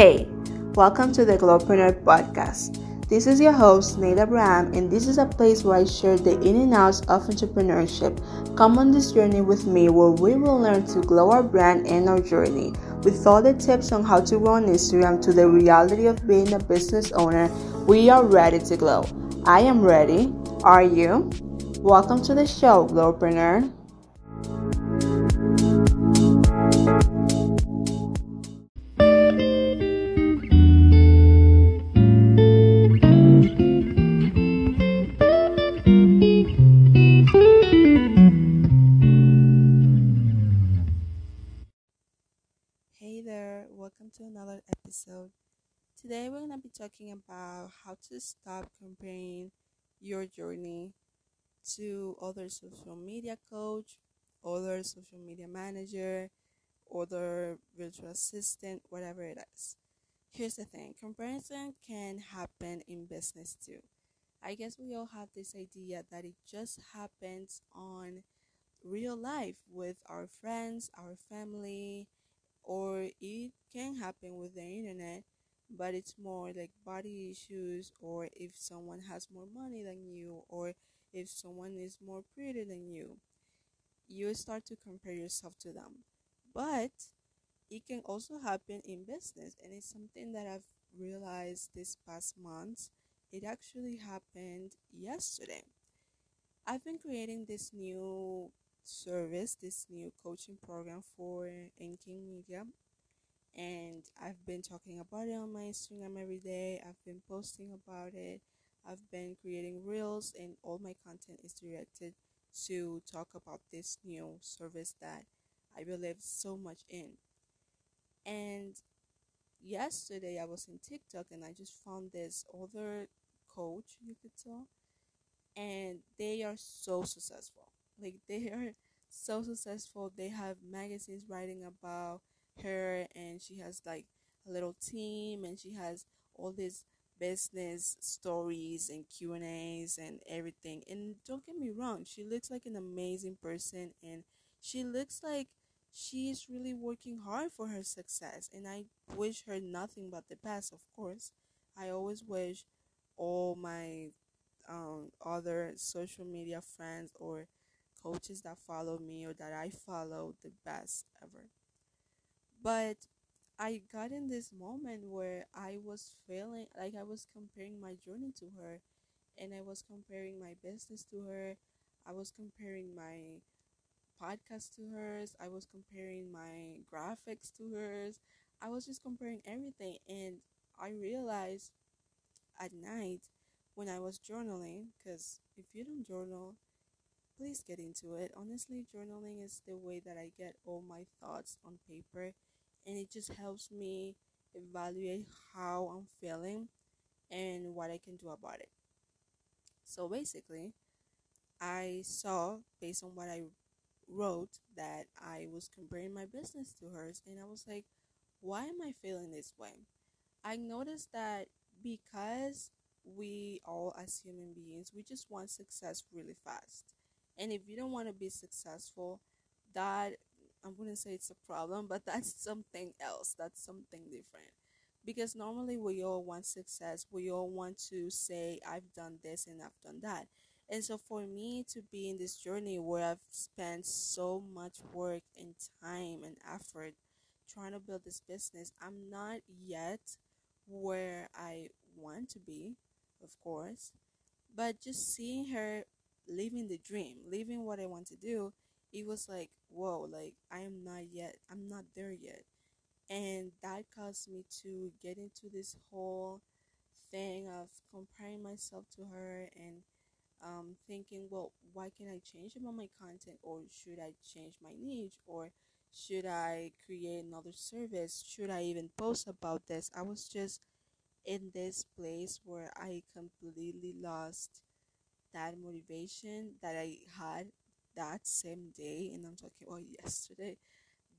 Hey, welcome to the Glowpreneur podcast. This is your host, Neida Abraham, and this is a place where I share the in and outs of entrepreneurship. Come on this journey with me where we will learn to glow our brand and our journey. With all the tips on how to grow on Instagram to the reality of being a business owner, we are ready to glow. I am ready. Are you? Welcome to the show, Glowpreneur. Be talking about how to stop comparing your journey to other social media coach, other social media manager, other virtual assistant, whatever it is. Here's the thing comparison can happen in business too. I guess we all have this idea that it just happens on real life with our friends, our family, or it can happen with the internet but it's more like body issues or if someone has more money than you or if someone is more pretty than you you start to compare yourself to them. But it can also happen in business and it's something that i've realized this past month. It actually happened yesterday. I've been creating this new service this new coaching program for NK Media and I've been talking about it on my Instagram every day. I've been posting about it. I've been creating reels, and all my content is directed to talk about this new service that I believe so much in. And yesterday I was in TikTok and I just found this other coach, you could tell, and they are so successful. Like they are so successful. They have magazines writing about her and she has like a little team and she has all these business stories and Q and A's and everything. And don't get me wrong, she looks like an amazing person and she looks like she's really working hard for her success. And I wish her nothing but the best, of course. I always wish all my um, other social media friends or coaches that follow me or that I follow the best. But I got in this moment where I was feeling like I was comparing my journey to her and I was comparing my business to her. I was comparing my podcast to hers. I was comparing my graphics to hers. I was just comparing everything and I realized at night when I was journaling because if you don't journal, please get into it. Honestly, journaling is the way that I get all my thoughts on paper and it just helps me evaluate how I'm feeling and what I can do about it. So basically, I saw based on what I wrote that I was comparing my business to hers, and I was like, why am I feeling this way? I noticed that because we all, as human beings, we just want success really fast. And if you don't want to be successful, that I wouldn't say it's a problem, but that's something else. That's something different. Because normally we all want success. We all want to say, I've done this and I've done that. And so for me to be in this journey where I've spent so much work and time and effort trying to build this business, I'm not yet where I want to be, of course. But just seeing her living the dream, living what I want to do, it was like, whoa, like I am not yet, I'm not there yet. And that caused me to get into this whole thing of comparing myself to her and um, thinking, well, why can I change about my content or should I change my niche or should I create another service? Should I even post about this? I was just in this place where I completely lost that motivation that I had that same day, and I'm talking about yesterday,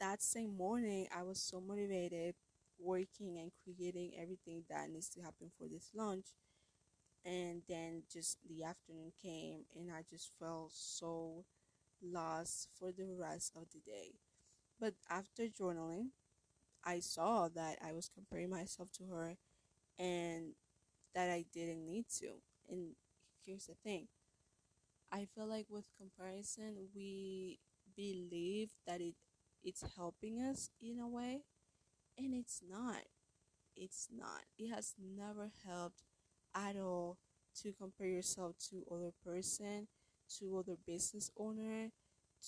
that same morning, I was so motivated working and creating everything that needs to happen for this launch. And then just the afternoon came, and I just felt so lost for the rest of the day. But after journaling, I saw that I was comparing myself to her and that I didn't need to. And here's the thing I feel like with comparison, we believe that it it's helping us in a way, and it's not. It's not. It has never helped at all to compare yourself to other person, to other business owner,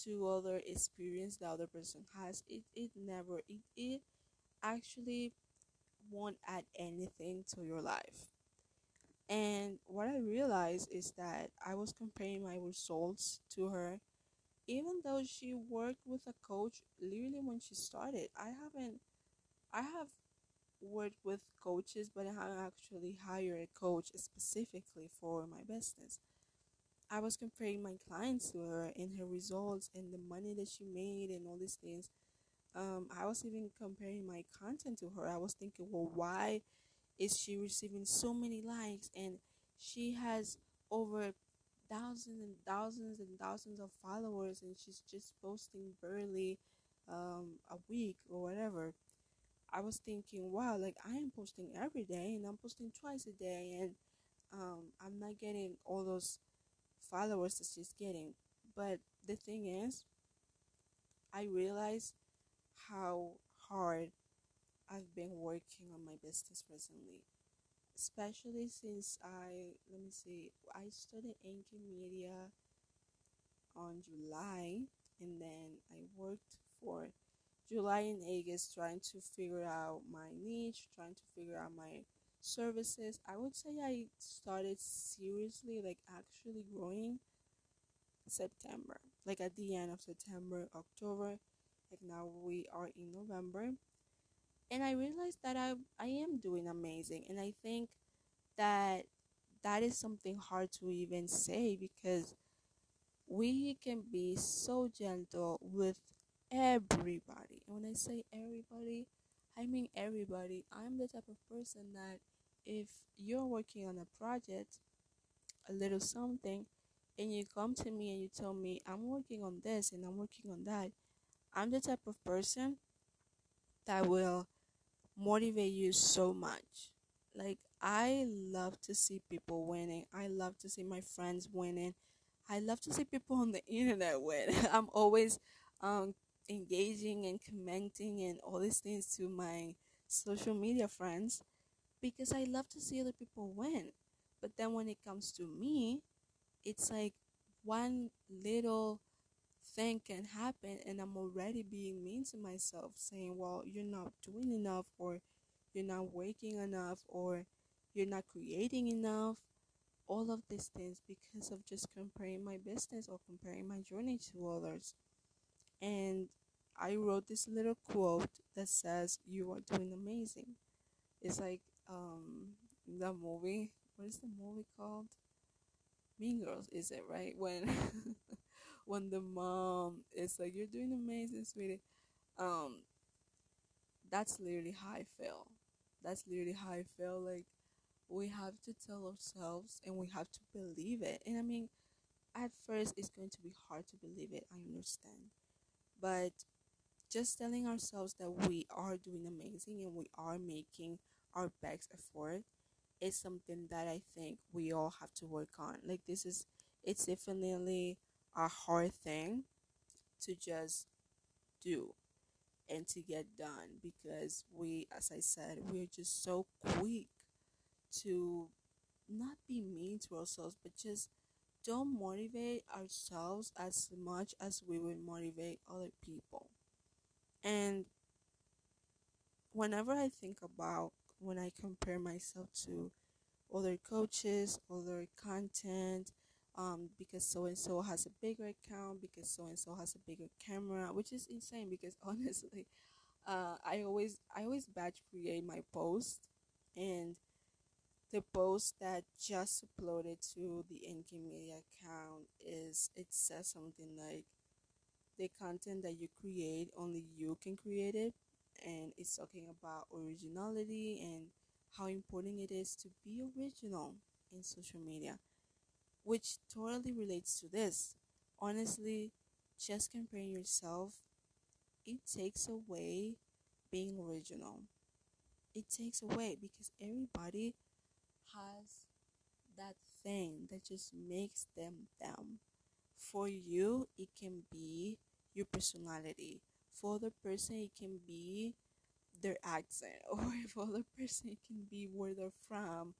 to other experience the other person has. It it never it it actually won't add anything to your life. And what I realized is that I was comparing my results to her, even though she worked with a coach literally when she started. I haven't, I have worked with coaches, but I haven't actually hired a coach specifically for my business. I was comparing my clients to her and her results and the money that she made and all these things. Um, I was even comparing my content to her. I was thinking, well, why is she receiving so many likes and she has over thousands and thousands and thousands of followers and she's just posting barely um, a week or whatever. I was thinking wow like i am posting every day and i'm posting twice a day and um, i'm not getting all those followers that she's getting. But the thing is i realized how hard I've been working on my business recently, especially since I let me see, I studied NK Media on July, and then I worked for July and August trying to figure out my niche, trying to figure out my services. I would say I started seriously, like actually growing September, like at the end of September, October. Like now we are in November and I realized that I I am doing amazing, and I think that that is something hard to even say because we can be so gentle with everybody. And when I say everybody, I mean everybody. I'm the type of person that if you're working on a project, a little something, and you come to me and you tell me, I'm working on this and I'm working on that, I'm the type of person that will motivate you so much. Like I love to see people winning. I love to see my friends winning. I love to see people on the internet win. I'm always um engaging and commenting and all these things to my social media friends because I love to see other people win. But then when it comes to me, it's like one little thing can happen and I'm already being mean to myself, saying, Well, you're not doing enough, or you're not working enough, or you're not creating enough. All of these things because of just comparing my business or comparing my journey to others. And I wrote this little quote that says, You are doing amazing. It's like um the movie. What is the movie called? Mean Girls, is it right? When when the mom is like, "You're doing amazing, sweetie," um, that's literally how I feel. That's literally how I feel. Like we have to tell ourselves, and we have to believe it. And I mean, at first, it's going to be hard to believe it. I understand, but just telling ourselves that we are doing amazing and we are making our best effort is something that I think we all have to work on. Like this is it's definitely a hard thing to just do and to get done because we as I said, we're just so quick to not be mean to ourselves but just don't motivate ourselves as much as we would motivate other people. And whenever I think about when I compare myself to other coaches, other content, um, because so and so has a bigger account, because so and so has a bigger camera, which is insane. Because honestly, uh, I always I always batch create my post, and the post that just uploaded to the NK Media account is it says something like the content that you create only you can create it and it's talking about originality and how important it is to be original in social media which totally relates to this. Honestly, just comparing yourself, it takes away being original. It takes away because everybody has that thing that just makes them them. For you, it can be your personality. For the person, it can be their accent, or for the person, it can be where they're from.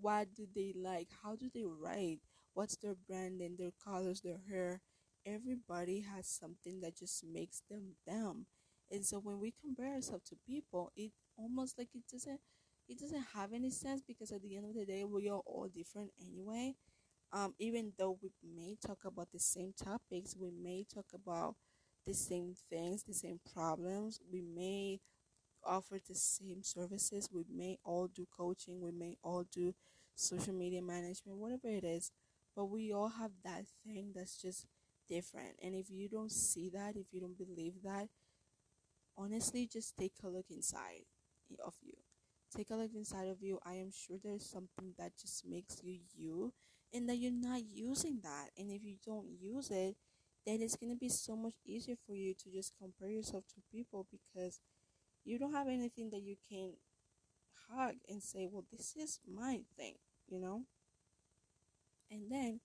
What do they like? How do they write? What's their brand and their colors, their hair? Everybody has something that just makes them them. And so when we compare ourselves to people, it almost like it doesn't it doesn't have any sense because at the end of the day we are all different anyway um, even though we may talk about the same topics we may talk about the same things the same problems we may offer the same services we may all do coaching we may all do social media management whatever it is but we all have that thing that's just different. And if you don't see that if you don't believe that honestly just take a look inside of you. Take a look inside of you. I am sure there's something that just makes you you and that you're not using that. And if you don't use it then it's going to be so much easier for you to just compare yourself to people because you don't have anything that you can hug and say well this is my thing you know and then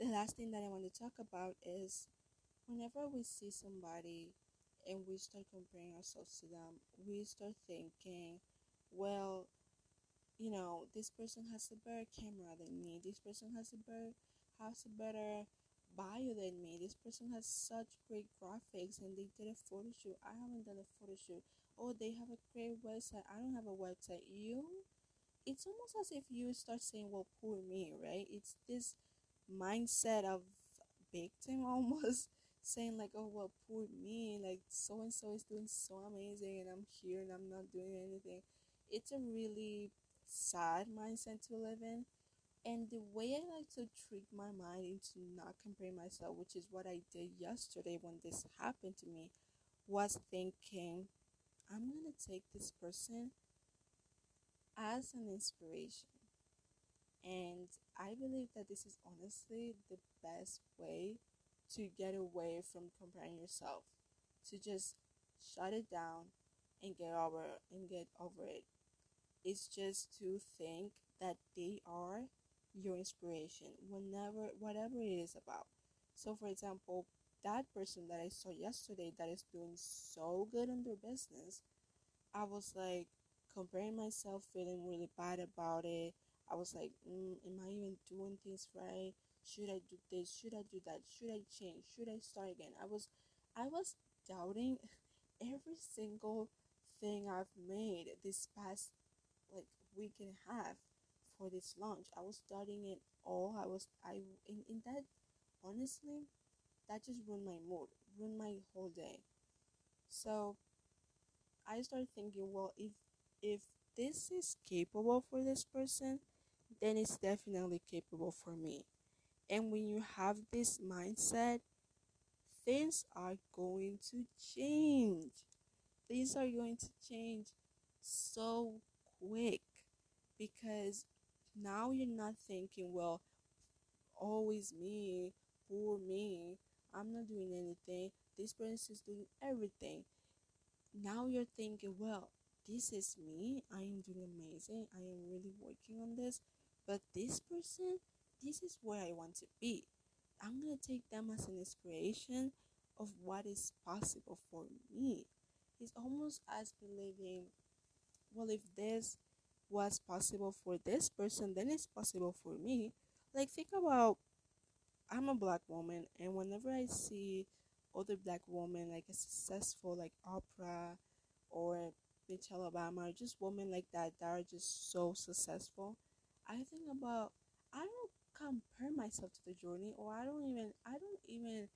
the last thing that i want to talk about is whenever we see somebody and we start comparing ourselves to them we start thinking well, you know, this person has a better camera than me. This person has a better has a better bio than me. This person has such great graphics and they did a photo shoot. I haven't done a photo shoot. Oh, they have a great website. I don't have a website. You it's almost as if you start saying, Well, poor me, right? It's this mindset of victim almost saying like, Oh well poor me, like so and so is doing so amazing and I'm here and I'm not doing anything it's a really sad mindset to live in. And the way I like to trick my mind into not comparing myself, which is what I did yesterday when this happened to me, was thinking, I'm to take this person as an inspiration. And I believe that this is honestly the best way to get away from comparing yourself. To just shut it down and get over and get over it. it is just to think that they are your inspiration whenever whatever it is about so for example that person that i saw yesterday that is doing so good in their business i was like comparing myself feeling really bad about it i was like mm, am i even doing things right should i do this should i do that should i change should i start again i was i was doubting every single thing i've made this past like week and a half for this launch. I was studying it all. I was I in, in that honestly that just ruined my mood, ruined my whole day. So I started thinking, well, if if this is capable for this person, then it's definitely capable for me. And when you have this mindset, things are going to change. Things are going to change so quick because now you're not thinking, well, always me, poor me, I'm not doing anything, this person is doing everything. Now you're thinking, well, this is me, I am doing amazing, I am really working on this, but this person, this is where I want to be. I'm gonna take them as an inspiration of what is possible for me. It's almost as believing well, if this was possible for this person, then it's possible for me. Like, think about I'm a black woman, and whenever I see other black women, like a successful, like Oprah or Michelle Obama, just women like that that are just so successful, I think about I don't compare myself to the journey, or I don't even I don't even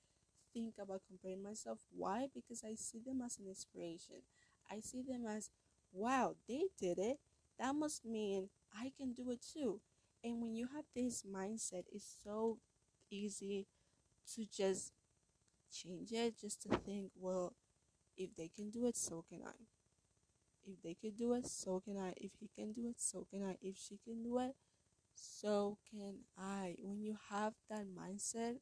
think about comparing myself. Why? Because I see them as an inspiration. I see them as wow, they did it. That must mean I can do it too. And when you have this mindset, it's so easy to just change it, just to think, well, if they can do it, so can I. If they can do it, so can I. If he can do it, so can I. If she can do it, so can I. When you have that mindset,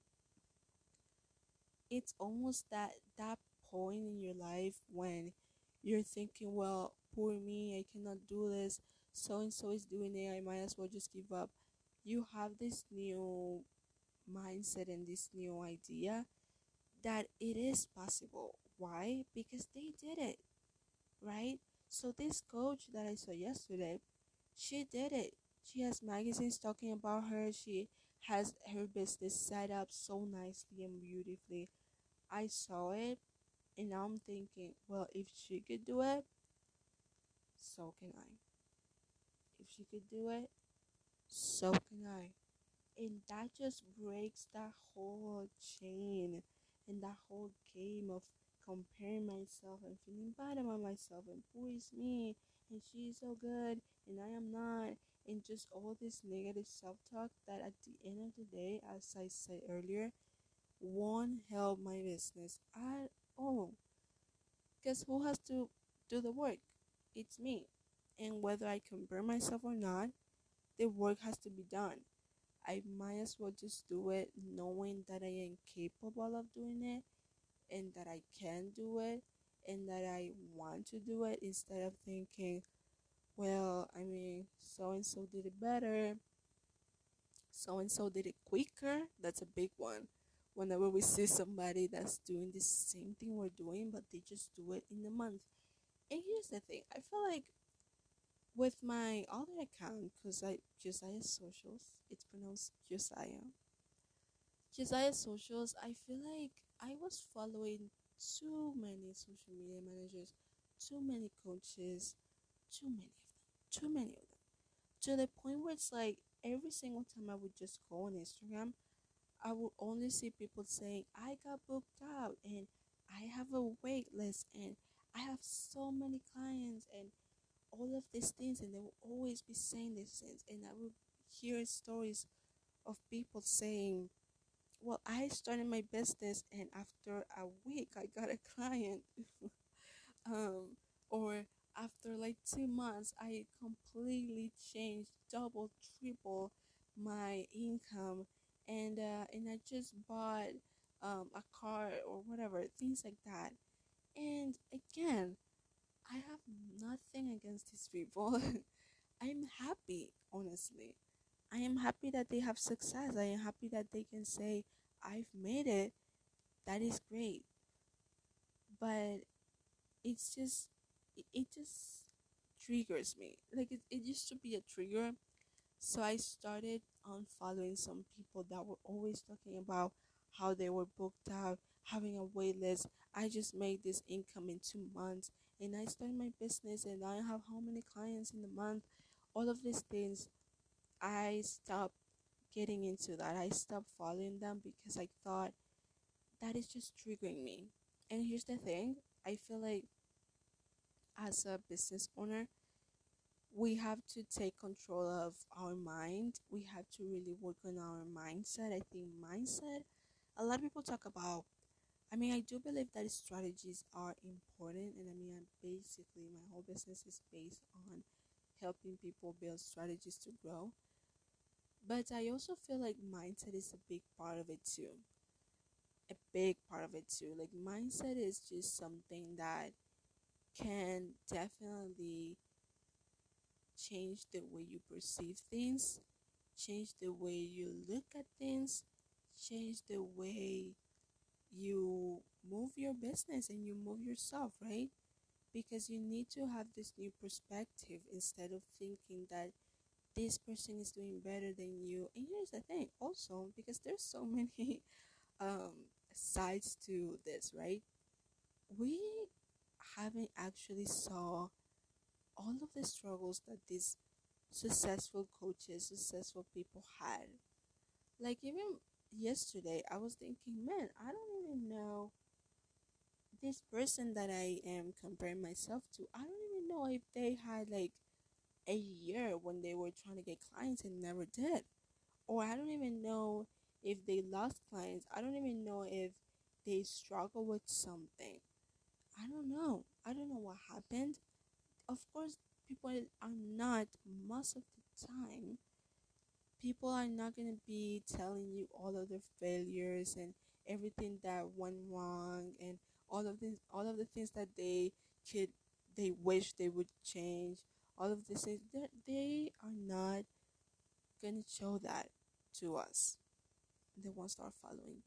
it's almost that that point in your life when you're thinking, well, poor me, I cannot do this. So and so is doing it, I might as well just give up. You have this new mindset and this new idea that it is possible. Why? Because they did it, right? So, this coach that I saw yesterday, she did it. She has magazines talking about her. She has her business set up so nicely and beautifully. I saw it and now I'm thinking, well, if she could do it, so can I. If she could do it, so can I. And that just breaks that whole chain and that whole game of comparing myself and feeling bad about myself and poor is me and she's so good and I am not and just all this negative self talk that at the end of the day, as I said earlier, won't help my business at all. Because who has to do the work? It's me. And whether I compare myself or not, the work has to be done. I might as well just do it knowing that I am capable of doing it and that I can do it and that I want to do it instead of thinking, well, I mean, so and so did it better, so and so did it quicker. That's a big one. Whenever we see somebody that's doing the same thing we're doing, but they just do it in a month. And here's the thing I feel like with my other account, because I Josiah Socials, it's pronounced Josiah. Josiah Socials, I feel like I was following too many social media managers, too many coaches, too many of them, too many of them, to the point where it's like every single time I would just go on Instagram, I would only see people saying, I got booked out and I have a wait list and I have so many clients and all of these things and they will always be saying these things and I would hear stories of people saying, Well, I started my business and after a week I got a client. um, or after like two months I completely changed double, triple my income and uh, and I just bought um, a car or whatever, things like that. And again, I have nothing against these people. I'm happy, honestly. I am happy that they have success. I am happy that they can say, I've made it. That is great. But it's just, it, just triggers me. Like, it, it used to be a trigger. So I started um, unfollowing some people that were always talking about how they were booked out, having a wait list. I just made this income in two months and I started my business and I have how many clients in the month. All of these things, I stopped getting into that. I stopped following them because I thought that is just triggering me. And here's the thing I feel like as a business owner, we have to take control of our mind. We have to really work on our mindset. I think mindset, a lot of people talk about I mean, I do believe that strategies are important, and I mean, I'm basically, my whole business is based on helping people build strategies to grow. But I also feel like mindset is a big part of it too. A big part of it too. Like, mindset is just something that can definitely change the way you perceive things, change the way you look at things, change the way you move your business and you move yourself, right? Because you need to have this new perspective instead of thinking that this person is doing better than you. And here's the thing also, because there's so many um, sides to this, right? We haven't actually saw all of the struggles that these successful coaches, successful people had. Like even yesterday, I was thinking, man, I don't even know this person that I am comparing myself to. I don't even know if they had like a year when they were trying to get clients and never did. Or I don't even know if they lost clients. I don't even know if they struggle with something. I don't know. I don't know what happened. Of course, people are not most of the time people are not going to be telling you all of their failures and everything that went wrong and all of things all of the things that they could they wish they would change. All of this is that they are not gonna show that to us. They won't start following.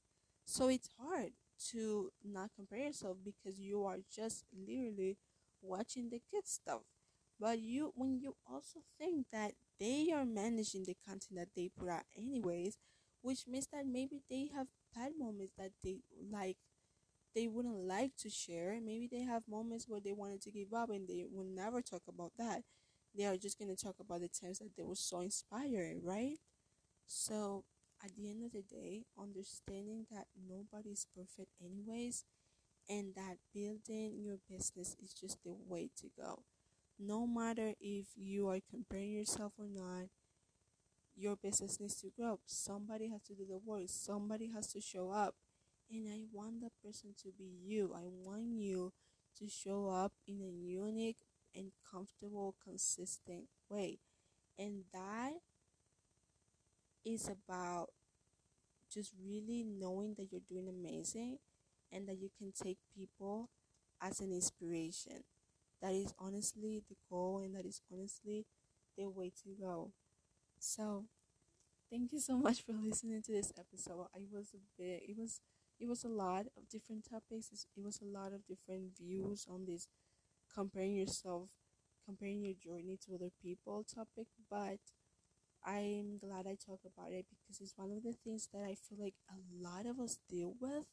So it's hard to not compare yourself because you are just literally watching the kids stuff. But you when you also think that they are managing the content that they put out anyways, which means that maybe they have bad moments that they like they wouldn't like to share. Maybe they have moments where they wanted to give up and they will never talk about that. They are just going to talk about the times that they were so inspired, right? So, at the end of the day, understanding that nobody is perfect, anyways, and that building your business is just the way to go. No matter if you are comparing yourself or not, your business needs to grow. Somebody has to do the work, somebody has to show up. And I want that person to be you. I want you to show up in a unique and comfortable, consistent way. And that is about just really knowing that you're doing amazing and that you can take people as an inspiration. That is honestly the goal and that is honestly the way to go. So, thank you so much for listening to this episode. I was a bit, it was, it was a lot of different topics. It was a lot of different views on this comparing yourself, comparing your journey to other people topic. But I'm glad I talk about it because it's one of the things that I feel like a lot of us deal with,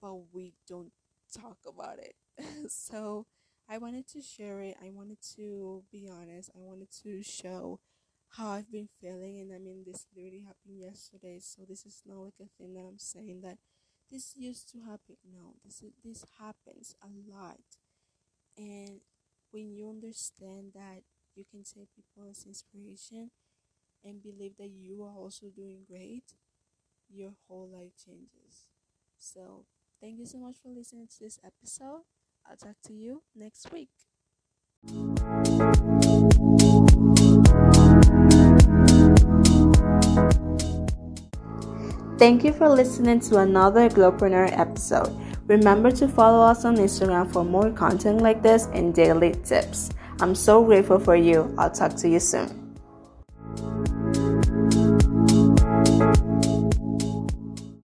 but we don't talk about it. so I wanted to share it. I wanted to be honest. I wanted to show how I've been feeling. And I mean, this literally happened yesterday. So this is not like a thing that I'm saying that this used to happen. No, this is, this happens a lot. And when you understand that you can take people as inspiration and believe that you are also doing great, your whole life changes. So, thank you so much for listening to this episode. I'll talk to you next week. Thank you for listening to another Glowpreneur episode. Remember to follow us on Instagram for more content like this and daily tips. I'm so grateful for you. I'll talk to you soon.